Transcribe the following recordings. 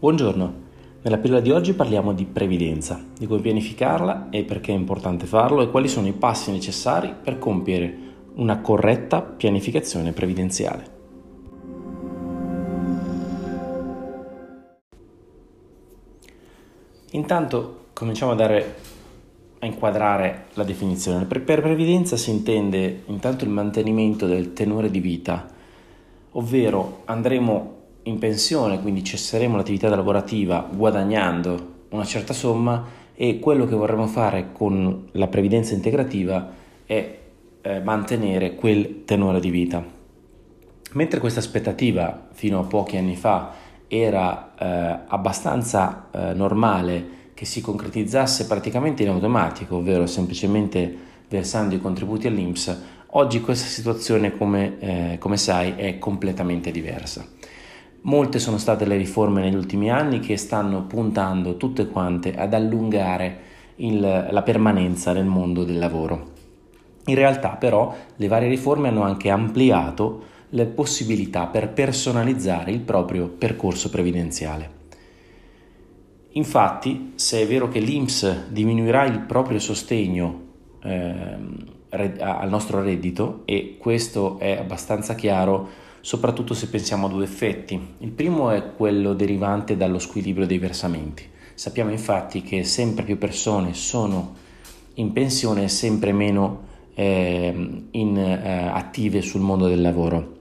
Buongiorno, nella pillola di oggi parliamo di previdenza, di come pianificarla e perché è importante farlo e quali sono i passi necessari per compiere una corretta pianificazione previdenziale. Intanto cominciamo a, dare, a inquadrare la definizione. Per, previdenza si intende intanto il mantenimento del tenore di vita, ovvero andremo in pensione, quindi cesseremo l'attività lavorativa guadagnando una certa somma e quello che vorremmo fare con la previdenza integrativa è eh, mantenere quel tenore di vita. Mentre questa aspettativa fino a pochi anni fa era eh, abbastanza eh, normale che si concretizzasse praticamente in automatico, ovvero semplicemente versando i contributi all'INPS, oggi questa situazione, come, eh, come sai, è completamente diversa. Molte sono state le riforme negli ultimi anni che stanno puntando tutte quante ad allungare il, la permanenza nel mondo del lavoro. In realtà però le varie riforme hanno anche ampliato le possibilità per personalizzare il proprio percorso previdenziale. Infatti, se è vero che l'INPS diminuirà il proprio sostegno eh, al nostro reddito, e questo è abbastanza chiaro, soprattutto se pensiamo a due effetti. Il primo è quello derivante dallo squilibrio dei versamenti. Sappiamo infatti che sempre più persone sono in pensione e sempre meno eh, in, eh, attive sul mondo del lavoro.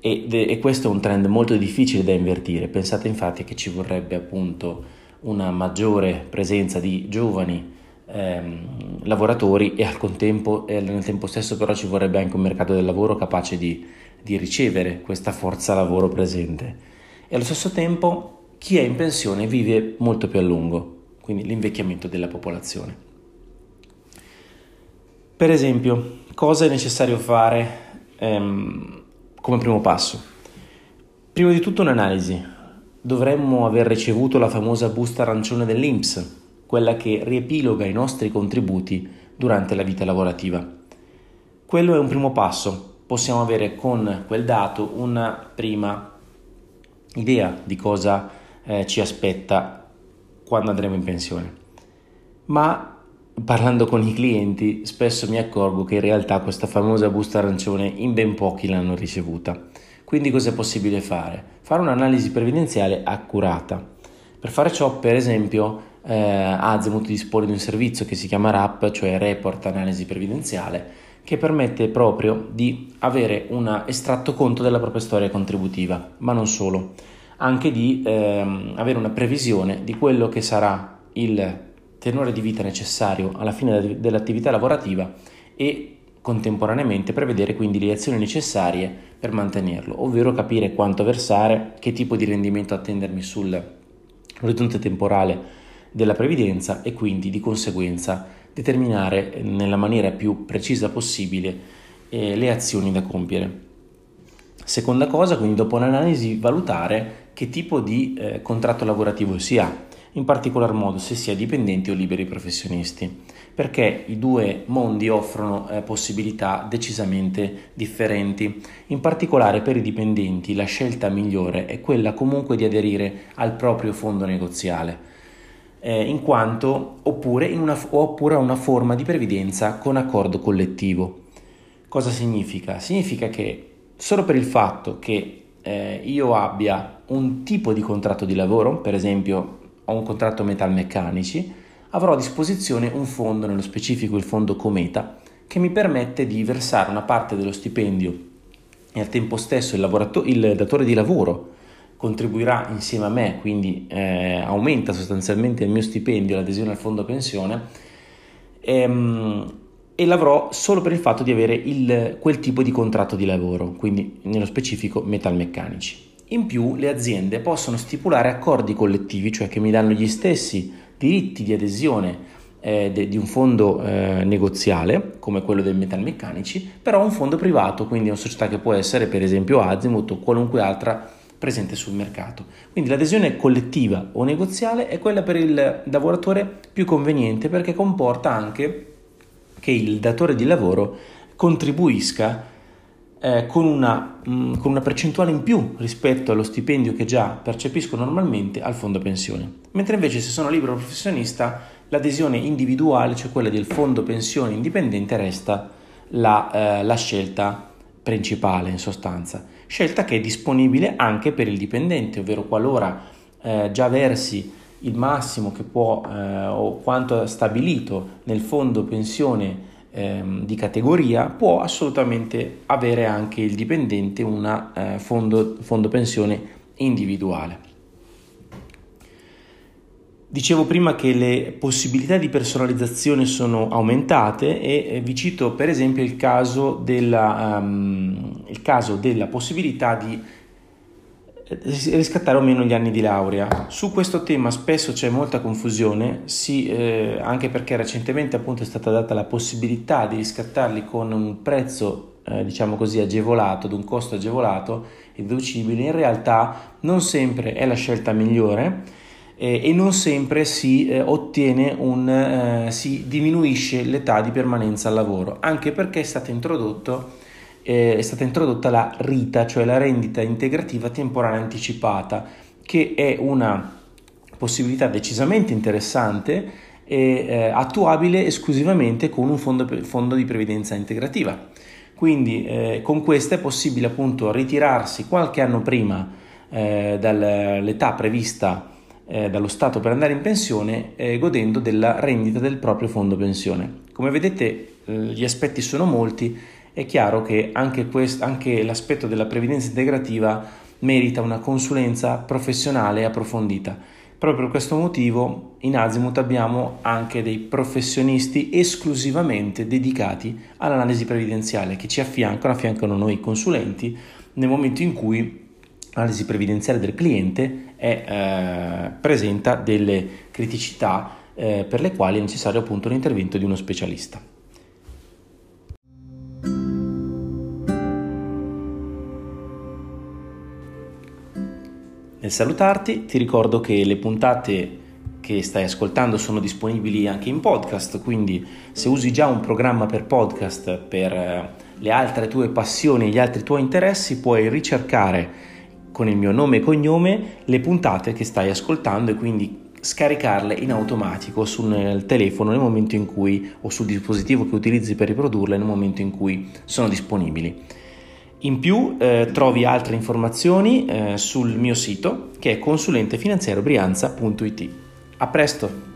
E, e questo è un trend molto difficile da invertire. Pensate infatti che ci vorrebbe appunto una maggiore presenza di giovani ehm, lavoratori e al contempo, e nel tempo stesso però ci vorrebbe anche un mercato del lavoro capace di di ricevere questa forza lavoro presente e allo stesso tempo chi è in pensione vive molto più a lungo, quindi l'invecchiamento della popolazione. Per esempio, cosa è necessario fare ehm, come primo passo? Prima di tutto un'analisi. Dovremmo aver ricevuto la famosa busta arancione dell'INPS, quella che riepiloga i nostri contributi durante la vita lavorativa. Quello è un primo passo possiamo avere con quel dato una prima idea di cosa eh, ci aspetta quando andremo in pensione. Ma parlando con i clienti spesso mi accorgo che in realtà questa famosa busta arancione in ben pochi l'hanno ricevuta. Quindi cosa è possibile fare? Fare un'analisi previdenziale accurata. Per fare ciò, per esempio, eh, Azimut dispone di un servizio che si chiama RAP, cioè Report Analisi Previdenziale, che permette proprio di avere un estratto conto della propria storia contributiva, ma non solo, anche di ehm, avere una previsione di quello che sarà il tenore di vita necessario alla fine dell'attività lavorativa e contemporaneamente prevedere quindi le azioni necessarie per mantenerlo, ovvero capire quanto versare, che tipo di rendimento attendermi sull'orizzonte temporale della previdenza e quindi di conseguenza determinare nella maniera più precisa possibile eh, le azioni da compiere. Seconda cosa, quindi dopo un'analisi valutare che tipo di eh, contratto lavorativo si ha, in particolar modo se si è dipendenti o liberi professionisti, perché i due mondi offrono eh, possibilità decisamente differenti. In particolare per i dipendenti la scelta migliore è quella comunque di aderire al proprio fondo negoziale eh, in quanto oppure, in una, oppure una forma di previdenza con accordo collettivo. Cosa significa? Significa che solo per il fatto che eh, io abbia un tipo di contratto di lavoro, per esempio ho un contratto metalmeccanici, avrò a disposizione un fondo, nello specifico il fondo Cometa, che mi permette di versare una parte dello stipendio e al tempo stesso il, il datore di lavoro contribuirà insieme a me, quindi eh, aumenta sostanzialmente il mio stipendio, l'adesione al fondo pensione, ehm, e l'avrò solo per il fatto di avere il, quel tipo di contratto di lavoro, quindi nello specifico metalmeccanici. In più le aziende possono stipulare accordi collettivi, cioè che mi danno gli stessi diritti di adesione eh, de, di un fondo eh, negoziale come quello dei metalmeccanici, però un fondo privato, quindi una società che può essere per esempio Azimut o qualunque altra presente sul mercato. Quindi l'adesione collettiva o negoziale è quella per il lavoratore più conveniente perché comporta anche che il datore di lavoro contribuisca eh, con, una, mh, mm, con una percentuale in più rispetto allo stipendio che già percepisco normalmente al fondo pensione. Mentre invece se sono libero professionista l'adesione individuale, cioè quella del fondo pensione indipendente, resta la, eh, la scelta principale in sostanza, scelta che è disponibile anche per il dipendente, ovvero qualora eh, già versi il massimo che può eh, o quanto stabilito nel fondo pensione ehm, di categoria, può assolutamente avere anche il dipendente un eh, fondo, fondo pensione individuale. Dicevo prima che le possibilità di personalizzazione sono aumentate e vi cito per esempio il caso della, um, il caso della possibilità di riscattare o meno gli anni di laurea. Su questo tema spesso c'è molta confusione, sì, eh, anche perché recentemente appunto è stata data la possibilità di riscattarli con un prezzo, eh, diciamo così, agevolato, ad un costo agevolato e deducibile. In realtà non sempre è la scelta migliore eh, e non sempre si eh, ottiene un, eh, si diminuisce l'età di permanenza al lavoro, anche perché è introdotto eh, è stata introdotta la RITA, cioè la rendita integrativa temporanea anticipata, che è una possibilità decisamente interessante e eh, attuabile esclusivamente con un fondo, fondo di previdenza integrativa. Quindi eh, con questa è possibile appunto ritirarsi qualche anno prima dall'età prevista eh, dallo Stato per andare in pensione eh, godendo della rendita del proprio fondo pensione. Come vedete eh, gli aspetti sono molti è chiaro che anche, quest- anche l'aspetto della previdenza integrativa merita una consulenza professionale approfondita. Proprio per questo motivo in Azimut abbiamo anche dei professionisti esclusivamente dedicati all'analisi previdenziale che ci affiancano, affiancano noi consulenti nel momento in cui l'analisi previdenziale del cliente è, eh, presenta delle criticità eh, per le quali è necessario appunto l'intervento di uno specialista. Nel salutarti ti ricordo che le puntate che stai ascoltando sono disponibili anche in podcast, quindi se usi già un programma per podcast per eh, le altre tue passioni e gli altri tuoi interessi, puoi ricercare con il mio nome e cognome le puntate che stai ascoltando e quindi scaricarle in automatico sul telefono nel momento in cui o sul dispositivo che utilizzi per riprodurle nel momento in cui sono disponibili. In più eh, trovi altre informazioni eh, sul mio sito che è consulentefinanziarobrianza.it. A presto!